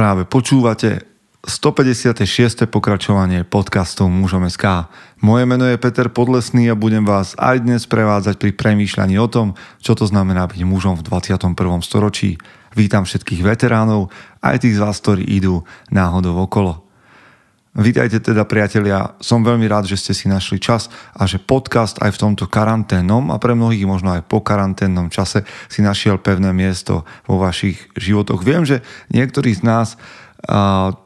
Práve počúvate 156. pokračovanie podcastov Mužom SK. Moje meno je Peter Podlesný a budem vás aj dnes prevádzať pri premýšľaní o tom, čo to znamená byť mužom v 21. storočí. Vítam všetkých veteránov, aj tých z vás, ktorí idú náhodou okolo. Vítajte teda priatelia, som veľmi rád, že ste si našli čas a že podcast aj v tomto karanténnom a pre mnohých možno aj po karanténnom čase si našiel pevné miesto vo vašich životoch. Viem, že niektorí z nás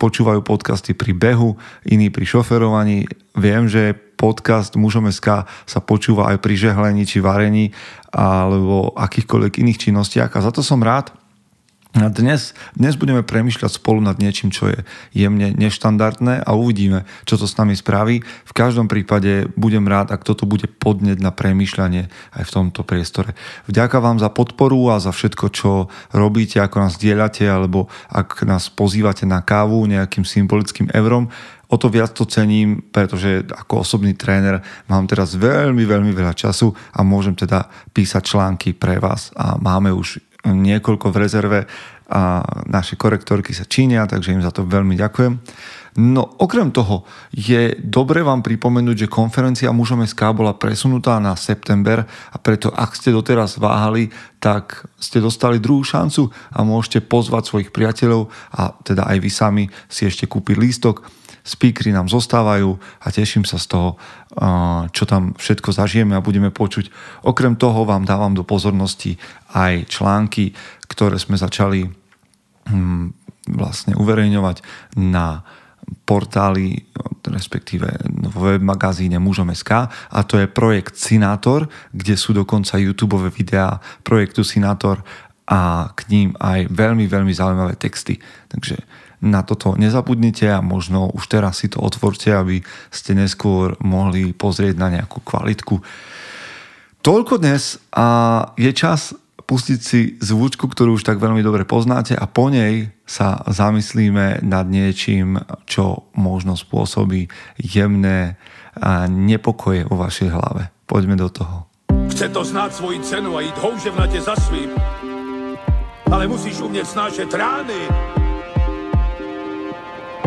počúvajú podcasty pri behu, iní pri šoferovaní. Viem, že podcast Mužom SK sa počúva aj pri žehlení či varení alebo akýchkoľvek iných činnostiach a za to som rád, a dnes, dnes budeme premyšľať spolu nad niečím, čo je jemne neštandardné a uvidíme, čo to s nami spraví. V každom prípade budem rád, ak toto bude podneť na premyšľanie aj v tomto priestore. Vďaka vám za podporu a za všetko, čo robíte, ako nás dielate, alebo ak nás pozývate na kávu nejakým symbolickým eurom. O to viac to cením, pretože ako osobný tréner mám teraz veľmi, veľmi veľa času a môžem teda písať články pre vás a máme už niekoľko v rezerve a naše korektorky sa činia, takže im za to veľmi ďakujem. No okrem toho je dobre vám pripomenúť, že konferencia mužom SK bola presunutá na september a preto ak ste doteraz váhali, tak ste dostali druhú šancu a môžete pozvať svojich priateľov a teda aj vy sami si ešte kúpiť lístok speakery nám zostávajú a teším sa z toho, čo tam všetko zažijeme a budeme počuť. Okrem toho vám dávam do pozornosti aj články, ktoré sme začali hm, vlastne uverejňovať na portáli, respektíve v web magazíne Mužom.sk a to je projekt Sinátor, kde sú dokonca YouTube videá projektu Sinátor a k ním aj veľmi, veľmi zaujímavé texty. Takže na toto nezabudnite a možno už teraz si to otvorte, aby ste neskôr mohli pozrieť na nejakú kvalitku. Toľko dnes a je čas pustiť si zvučku, ktorú už tak veľmi dobre poznáte a po nej sa zamyslíme nad niečím, čo možno spôsobí jemné nepokoje vo vašej hlave. Poďme do toho. Chce to znáť svoji cenu a ísť houževnate za svým. Ale musíš umieť snášať rány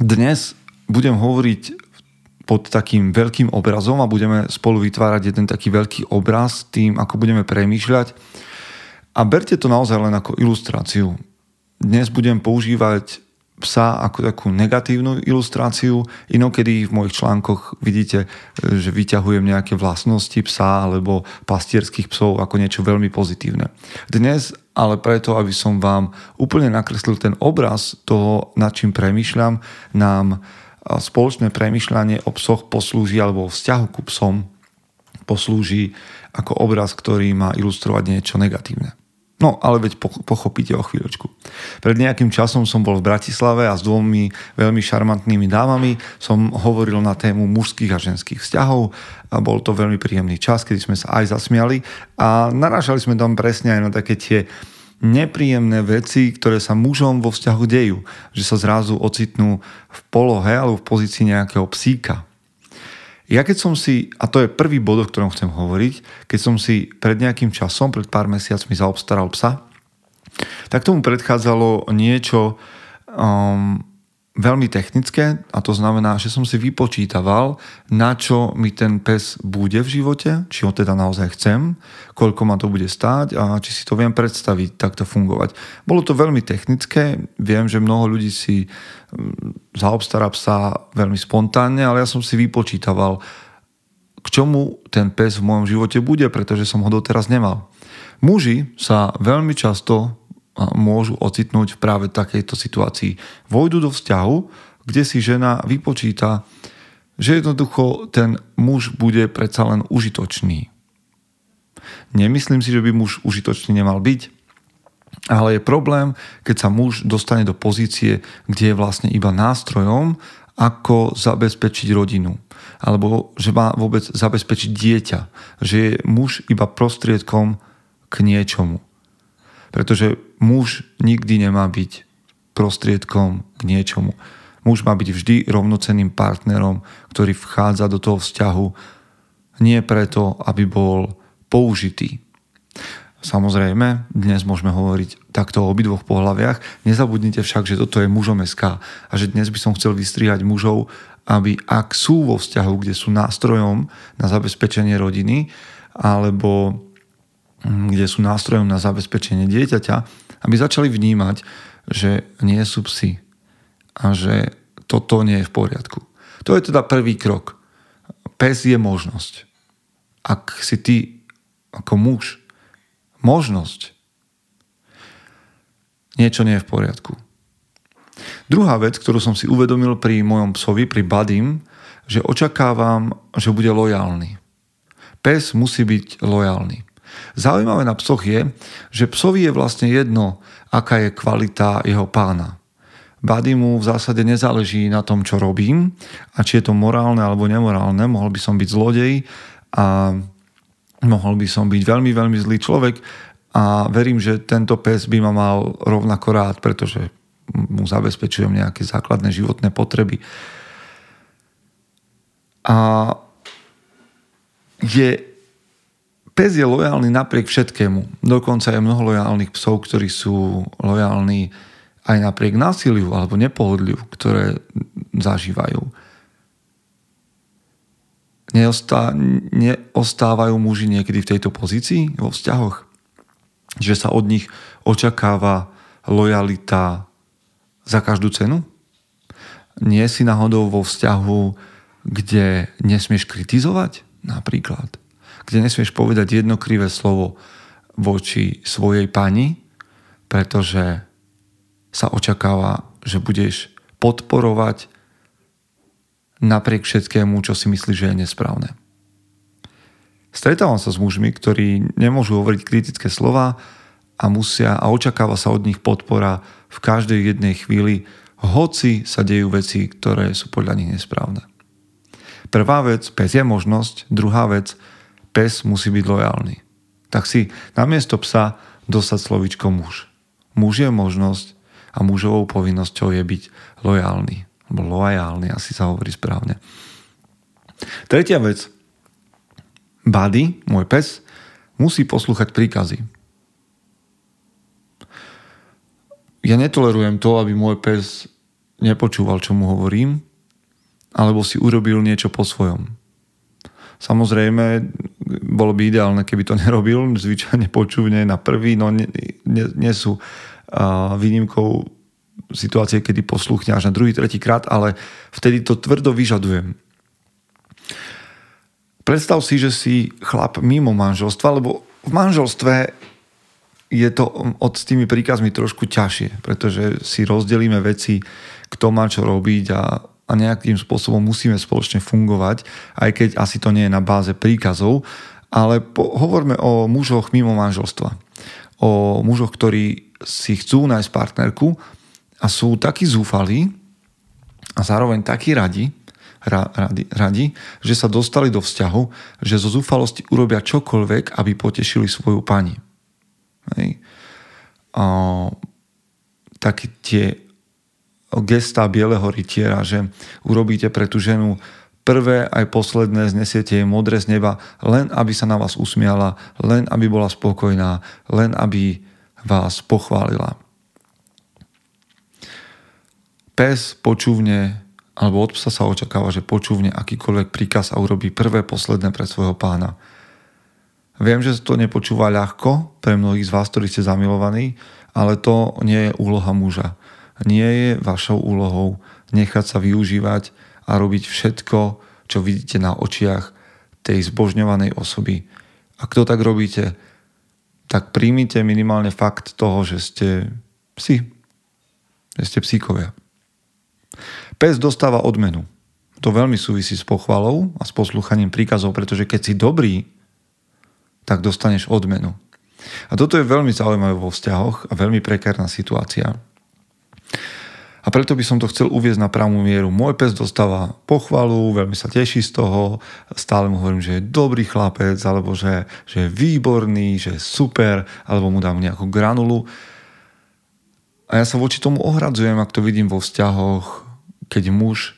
Dnes budem hovoriť pod takým veľkým obrazom a budeme spolu vytvárať jeden taký veľký obraz tým, ako budeme premýšľať. A berte to naozaj len ako ilustráciu. Dnes budem používať psa ako takú negatívnu ilustráciu. Inokedy v mojich článkoch vidíte, že vyťahujem nejaké vlastnosti psa alebo pastierských psov ako niečo veľmi pozitívne. Dnes ale preto, aby som vám úplne nakreslil ten obraz toho, nad čím premyšľam, nám spoločné premyšľanie o psoch poslúži alebo o vzťahu ku psom poslúži ako obraz, ktorý má ilustrovať niečo negatívne. No, ale veď pochopíte o chvíľočku. Pred nejakým časom som bol v Bratislave a s dvomi veľmi šarmantnými dámami som hovoril na tému mužských a ženských vzťahov a bol to veľmi príjemný čas, kedy sme sa aj zasmiali a narážali sme tam presne aj na také tie nepríjemné veci, ktoré sa mužom vo vzťahu dejú. Že sa zrazu ocitnú v polohe alebo v pozícii nejakého psíka, ja keď som si, a to je prvý bod, o ktorom chcem hovoriť, keď som si pred nejakým časom, pred pár mesiacmi zaobstaral psa, tak tomu predchádzalo niečo um, veľmi technické a to znamená, že som si vypočítaval, na čo mi ten pes bude v živote, či ho teda naozaj chcem, koľko ma to bude stáť a či si to viem predstaviť, takto fungovať. Bolo to veľmi technické, viem, že mnoho ľudí si zaobstará psa veľmi spontánne, ale ja som si vypočítaval, k čomu ten pes v mojom živote bude, pretože som ho doteraz nemal. Muži sa veľmi často môžu ocitnúť v práve takejto situácii. Vojdu do vzťahu, kde si žena vypočíta, že jednoducho ten muž bude predsa len užitočný. Nemyslím si, že by muž užitočný nemal byť. Ale je problém, keď sa muž dostane do pozície, kde je vlastne iba nástrojom, ako zabezpečiť rodinu. Alebo že má vôbec zabezpečiť dieťa. Že je muž iba prostriedkom k niečomu. Pretože muž nikdy nemá byť prostriedkom k niečomu. Muž má byť vždy rovnocenným partnerom, ktorý vchádza do toho vzťahu nie preto, aby bol použitý. Samozrejme, dnes môžeme hovoriť takto o obidvoch pohľaviach. Nezabudnite však, že toto je mužom SK a že dnes by som chcel vystrihať mužov, aby ak sú vo vzťahu, kde sú nástrojom na zabezpečenie rodiny alebo mm, kde sú nástrojom na zabezpečenie dieťaťa, aby začali vnímať, že nie sú psi a že toto nie je v poriadku. To je teda prvý krok. Pes je možnosť. Ak si ty ako muž možnosť. Niečo nie je v poriadku. Druhá vec, ktorú som si uvedomil pri mojom psovi, pri Badim, že očakávam, že bude lojálny. Pes musí byť lojálny. Zaujímavé na psoch je, že psovi je vlastne jedno, aká je kvalita jeho pána. Buddy mu v zásade nezáleží na tom, čo robím a či je to morálne alebo nemorálne. Mohol by som byť zlodej a mohol by som byť veľmi, veľmi zlý človek a verím, že tento pes by ma mal rovnako rád, pretože mu zabezpečujem nejaké základné životné potreby. A je, pes je lojálny napriek všetkému. Dokonca je mnoho lojálnych psov, ktorí sú lojálni aj napriek násiliu alebo nepohodliu, ktoré zažívajú Neostá, neostávajú muži niekedy v tejto pozícii vo vzťahoch? Že sa od nich očakáva lojalita za každú cenu? Nie si náhodou vo vzťahu, kde nesmieš kritizovať napríklad? Kde nesmieš povedať jedno krivé slovo voči svojej pani, pretože sa očakáva, že budeš podporovať napriek všetkému, čo si myslí, že je nesprávne. Stretávam sa s mužmi, ktorí nemôžu hovoriť kritické slova a musia a očakáva sa od nich podpora v každej jednej chvíli, hoci sa dejú veci, ktoré sú podľa nich nesprávne. Prvá vec, pes je možnosť, druhá vec, pes musí byť lojálny. Tak si namiesto psa dosať slovičko muž. Muž je možnosť a mužovou povinnosťou je byť lojálny alebo loajálny, asi sa hovorí správne. Tretia vec. Buddy, môj pes, musí poslúchať príkazy. Ja netolerujem to, aby môj pes nepočúval, čo mu hovorím, alebo si urobil niečo po svojom. Samozrejme, bolo by ideálne, keby to nerobil, zvyčajne počúvne na prvý, no nie, nie, nie sú uh, výnimkou situácie, kedy posluchne až na druhý, tretí krát, ale vtedy to tvrdo vyžadujem. Predstav si, že si chlap mimo manželstva, lebo v manželstve je to od s tými príkazmi trošku ťažšie, pretože si rozdelíme veci, kto má čo robiť a, a nejakým spôsobom musíme spoločne fungovať, aj keď asi to nie je na báze príkazov, ale po, hovorme o mužoch mimo manželstva. O mužoch, ktorí si chcú nájsť partnerku, a sú takí zúfalí a zároveň takí radi, ra, radi, radi, že sa dostali do vzťahu, že zo zúfalosti urobia čokoľvek, aby potešili svoju pani. Hej. A, také tie gestá bieleho rytiera, že urobíte pre tú ženu prvé aj posledné, znesiete jej modré z neba, len aby sa na vás usmiala, len aby bola spokojná, len aby vás pochválila pes počúvne, alebo od psa sa očakáva, že počúvne akýkoľvek príkaz a urobí prvé, posledné pre svojho pána. Viem, že to nepočúva ľahko pre mnohých z vás, ktorí ste zamilovaní, ale to nie je úloha muža. Nie je vašou úlohou nechať sa využívať a robiť všetko, čo vidíte na očiach tej zbožňovanej osoby. Ak to tak robíte, tak príjmite minimálne fakt toho, že ste psi. Že ste psíkovia. Pes dostáva odmenu. To veľmi súvisí s pochvalou a s poslúchaním príkazov, pretože keď si dobrý, tak dostaneš odmenu. A toto je veľmi zaujímavé vo vzťahoch a veľmi prekárna situácia. A preto by som to chcel uviezť na pravú mieru. Môj pes dostáva pochvalu, veľmi sa teší z toho, stále mu hovorím, že je dobrý chlapec, alebo že, že je výborný, že je super, alebo mu dám nejakú granulu. A ja sa voči tomu ohradzujem, ak to vidím vo vzťahoch, keď muž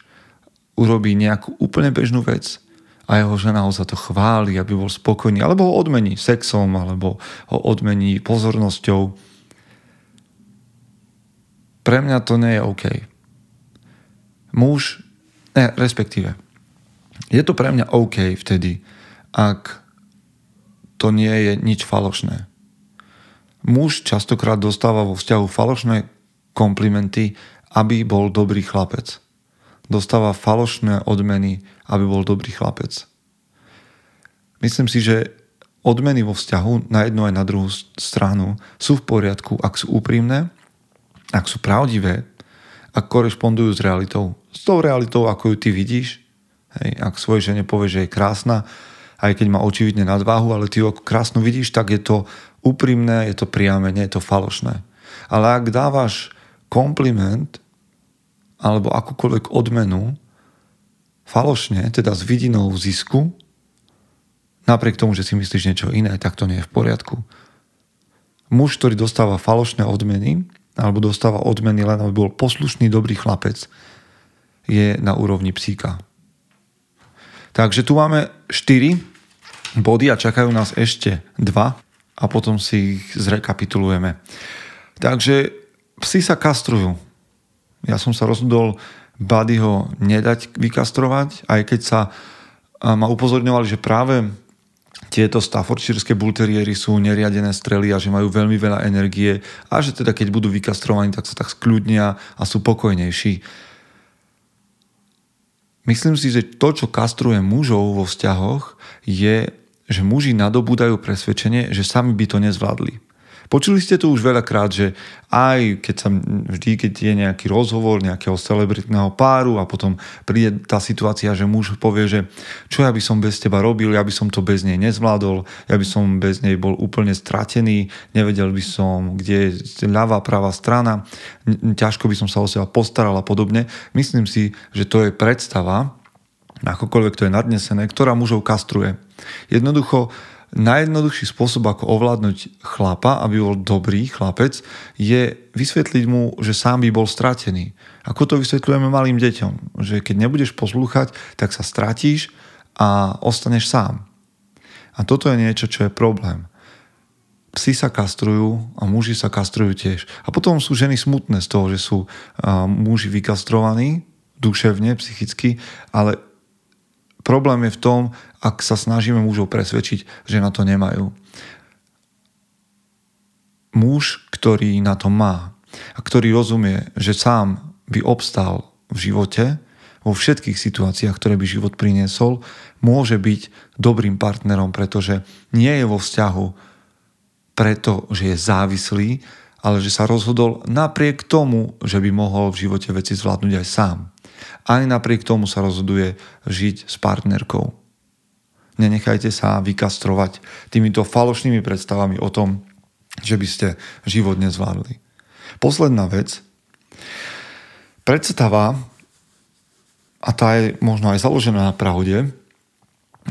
urobí nejakú úplne bežnú vec a jeho žena ho za to chváli, aby bol spokojný, alebo ho odmení sexom, alebo ho odmení pozornosťou pre mňa to nie je OK. Muž, ne, respektíve, je to pre mňa OK vtedy, ak to nie je nič falošné. Muž častokrát dostáva vo vzťahu falošné komplimenty, aby bol dobrý chlapec. Dostáva falošné odmeny, aby bol dobrý chlapec. Myslím si, že odmeny vo vzťahu na jednu aj na druhú stranu sú v poriadku, ak sú úprimné ak sú pravdivé, ak korešpondujú s realitou, s tou realitou, ako ju ty vidíš, hej, ak svojej žene povie, že je krásna, aj keď má očividne nadváhu, ale ty ju ako krásnu vidíš, tak je to úprimné, je to priame, nie je to falošné. Ale ak dávaš kompliment alebo akúkoľvek odmenu falošne, teda s vidinou zisku, napriek tomu, že si myslíš niečo iné, tak to nie je v poriadku. Muž, ktorý dostáva falošné odmeny, alebo dostáva odmeny len, aby bol poslušný, dobrý chlapec, je na úrovni psíka. Takže tu máme 4 body a čakajú nás ešte 2 a potom si ich zrekapitulujeme. Takže psi sa kastrujú. Ja som sa rozhodol Buddyho nedať vykastrovať, aj keď sa ma upozorňovali, že práve tieto Staffordshire bulteriery sú neriadené strely a že majú veľmi veľa energie a že teda keď budú vykastrovaní, tak sa tak skľudnia a sú pokojnejší. Myslím si, že to, čo kastruje mužov vo vzťahoch, je, že muži nadobúdajú presvedčenie, že sami by to nezvládli. Počuli ste to už veľakrát, že aj keď sa vždy, keď je nejaký rozhovor nejakého celebritného páru a potom príde tá situácia, že muž povie, že čo ja by som bez teba robil, ja by som to bez nej nezvládol, ja by som bez nej bol úplne stratený, nevedel by som, kde je ľavá, pravá strana, ťažko by som sa o seba postaral a podobne. Myslím si, že to je predstava, akokoľvek to je nadnesené, ktorá mužov kastruje. Jednoducho najjednoduchší spôsob, ako ovládnuť chlapa, aby bol dobrý chlapec, je vysvetliť mu, že sám by bol stratený. Ako to vysvetľujeme malým deťom, že keď nebudeš poslúchať, tak sa stratíš a ostaneš sám. A toto je niečo, čo je problém. Psi sa kastrujú a muži sa kastrujú tiež. A potom sú ženy smutné z toho, že sú muži vykastrovaní duševne, psychicky, ale problém je v tom, ak sa snažíme mužov presvedčiť, že na to nemajú. Muž, ktorý na to má a ktorý rozumie, že sám by obstal v živote, vo všetkých situáciách, ktoré by život priniesol, môže byť dobrým partnerom, pretože nie je vo vzťahu preto, že je závislý, ale že sa rozhodol napriek tomu, že by mohol v živote veci zvládnuť aj sám. Aj napriek tomu sa rozhoduje žiť s partnerkou. Nenechajte sa vykastrovať týmito falošnými predstavami o tom, že by ste život nezvládli. Posledná vec. Predstava, a tá je možno aj založená na pravde,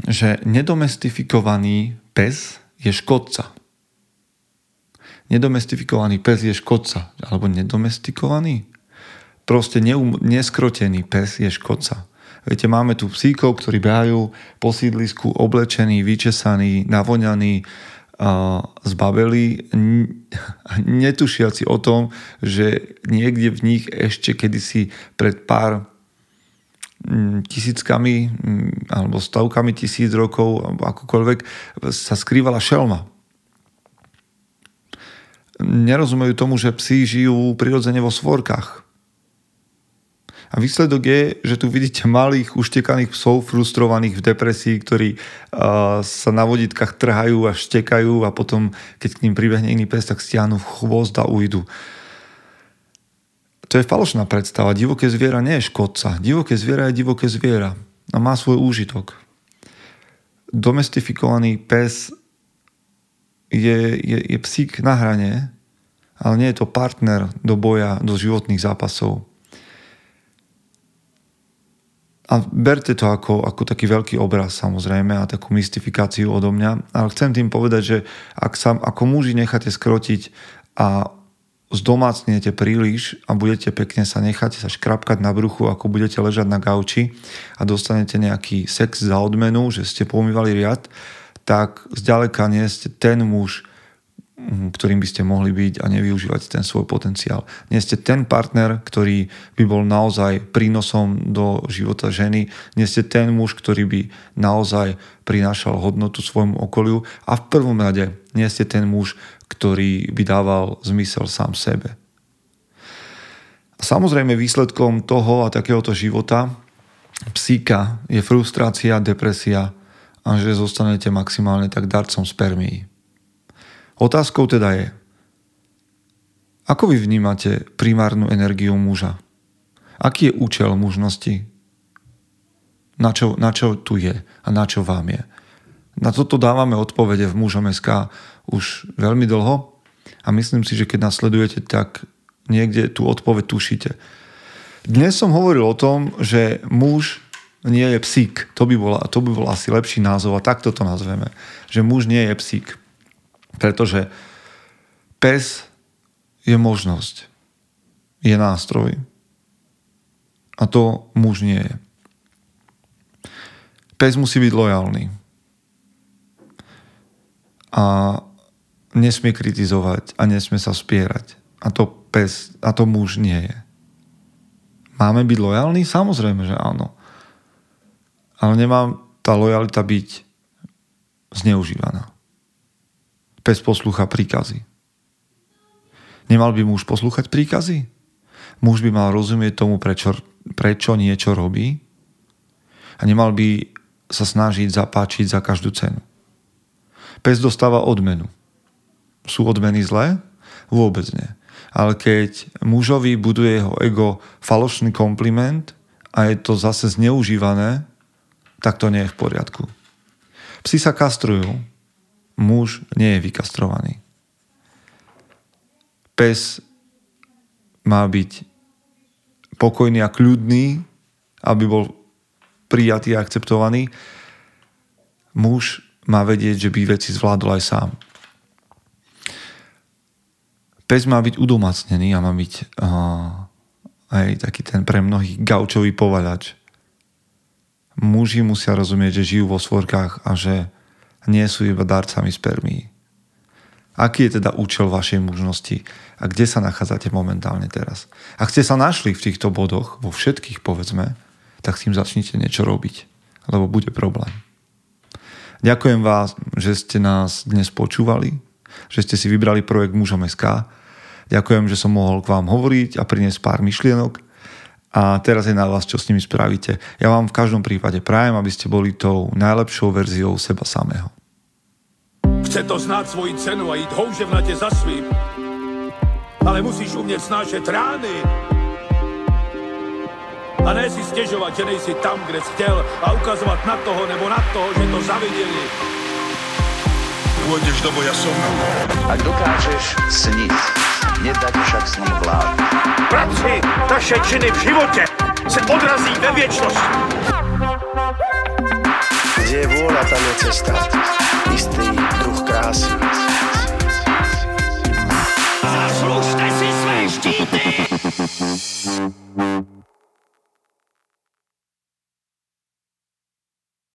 že nedomestifikovaný pes je škodca. Nedomestifikovaný pes je škodca. Alebo nedomestikovaný? Proste neum, neskrotený pes je škodca. Viete, máme tu psíkov, ktorí behajú po sídlisku oblečení, vyčesaní, navoňaní, zbabeli, netušiaci o tom, že niekde v nich ešte kedysi pred pár tisíckami alebo stavkami tisíc rokov alebo akokoľvek sa skrývala šelma. Nerozumejú tomu, že psi žijú prirodzene vo svorkách a výsledok je, že tu vidíte malých uštekaných psov frustrovaných v depresii, ktorí uh, sa na vodítkach trhajú a štekajú a potom, keď k ním pribehne iný pes, tak stiahnu chvost a ujdu. To je falošná predstava. Divoké zviera nie je škodca. Divoké zviera je divoké zviera a má svoj úžitok. Domestifikovaný pes je, je, je psík na hrane, ale nie je to partner do boja, do životných zápasov. A berte to ako, ako taký veľký obraz samozrejme a takú mystifikáciu odo mňa. Ale chcem tým povedať, že ak sa ako muži necháte skrotiť a zdomácnete príliš a budete pekne sa necháte sa škrapkať na bruchu, ako budete ležať na gauči a dostanete nejaký sex za odmenu, že ste pomývali riad, tak zďaleka nie ste ten muž, ktorým by ste mohli byť a nevyužívať ten svoj potenciál. Nie ste ten partner, ktorý by bol naozaj prínosom do života ženy. Nie ste ten muž, ktorý by naozaj prinášal hodnotu svojmu okoliu. A v prvom rade nie ste ten muž, ktorý by dával zmysel sám sebe. Samozrejme výsledkom toho a takéhoto života psíka je frustrácia, depresia a že zostanete maximálne tak darcom spermií. Otázkou teda je, ako vy vnímate primárnu energiu muža? Aký je účel mužnosti? Na čo, na čo tu je a na čo vám je? Na toto dávame odpovede v mužom SK už veľmi dlho a myslím si, že keď nasledujete, tak niekde tú odpoveď tušíte. Dnes som hovoril o tom, že muž nie je psík. To by, bola, to by bol asi lepší názov a takto to nazveme. Že muž nie je psík. Pretože pes je možnosť, je nástroj. A to muž nie je. Pes musí byť lojálny. A nesmie kritizovať a nesmie sa spierať. A to pes, a to muž nie je. Máme byť lojálni? Samozrejme, že áno. Ale nemá tá lojalita byť zneužívaná. Pes poslúcha príkazy. Nemal by muž poslúchať príkazy? Muž by mal rozumieť tomu, prečo, prečo niečo robí a nemal by sa snažiť zapáčiť za každú cenu. Pes dostáva odmenu. Sú odmeny zlé? Vôbec nie. Ale keď mužovi buduje jeho ego falošný kompliment a je to zase zneužívané, tak to nie je v poriadku. Psi sa kastrujú, muž nie je vykastrovaný. Pes má byť pokojný a kľudný, aby bol prijatý a akceptovaný. Muž má vedieť, že by veci zvládol aj sám. Pes má byť udomacnený a má byť uh, aj taký ten pre mnohých gaučový povaľač. Muži musia rozumieť, že žijú vo svorkách a že nie sú iba darcami spermí. Aký je teda účel vašej mužnosti a kde sa nachádzate momentálne teraz? Ak ste sa našli v týchto bodoch, vo všetkých povedzme, tak s tým začnite niečo robiť, lebo bude problém. Ďakujem vás, že ste nás dnes počúvali, že ste si vybrali projekt Mužom SK. Ďakujem, že som mohol k vám hovoriť a priniesť pár myšlienok a teraz je na vás, čo s nimi spravíte. Ja vám v každom prípade prajem, aby ste boli tou najlepšou verziou seba samého. Chce to znáť svoji cenu a ísť houževnate za svým. Ale musíš umieť snášať rány. A ne si stiežovať, že nejsi tam, kde si chcel a ukazovať na toho nebo na toho, že to zavideli. Pôjdeš do boja som. Ak dokážeš sniť, nedať však sním vlád. Práci taše činy v živote se odrazí ve věčnosti. Kde je vôľa, tam je cesta. Istý druh krásy. Zaslužte si své štíty!